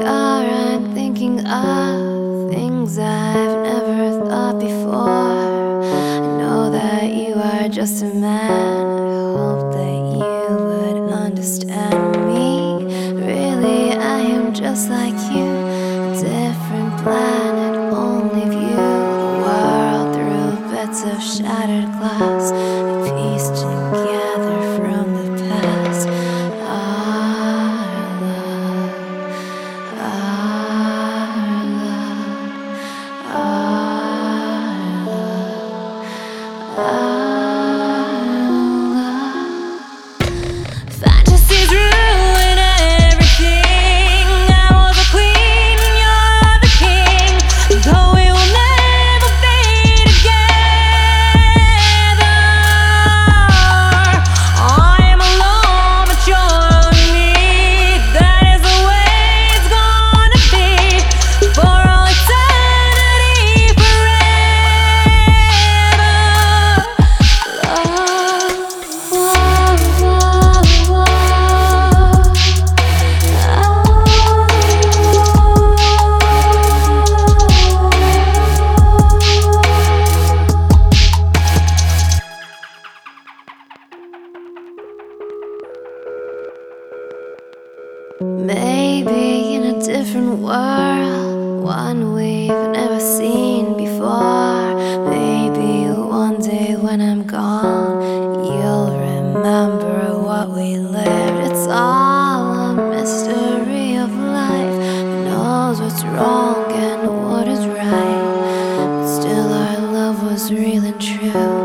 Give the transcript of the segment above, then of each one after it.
are, I'm thinking of things I've never thought before. I know that you are just a man. I hope that you would understand me. Really, I am just like you, a different planet, only view the world through bits of shattered glass, Maybe in a different world, one we've never seen before. Maybe one day when I'm gone, you'll remember what we lived. It's all a mystery of life. Who knows what's wrong and what is right? But still, our love was real and true.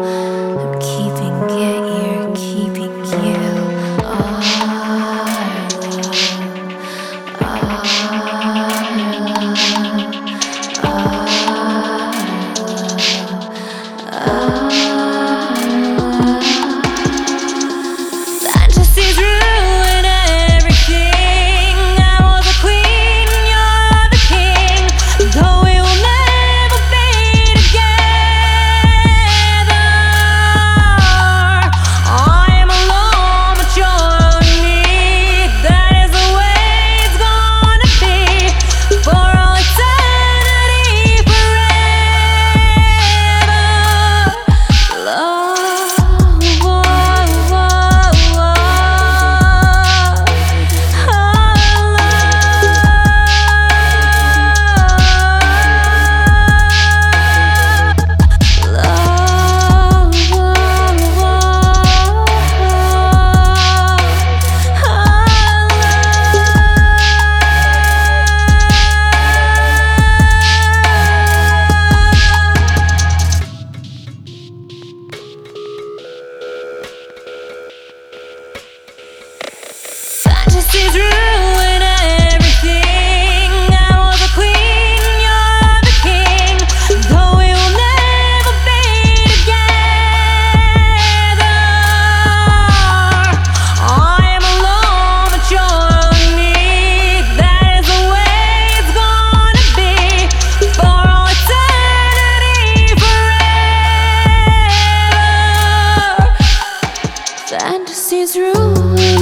through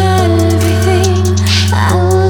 everything. I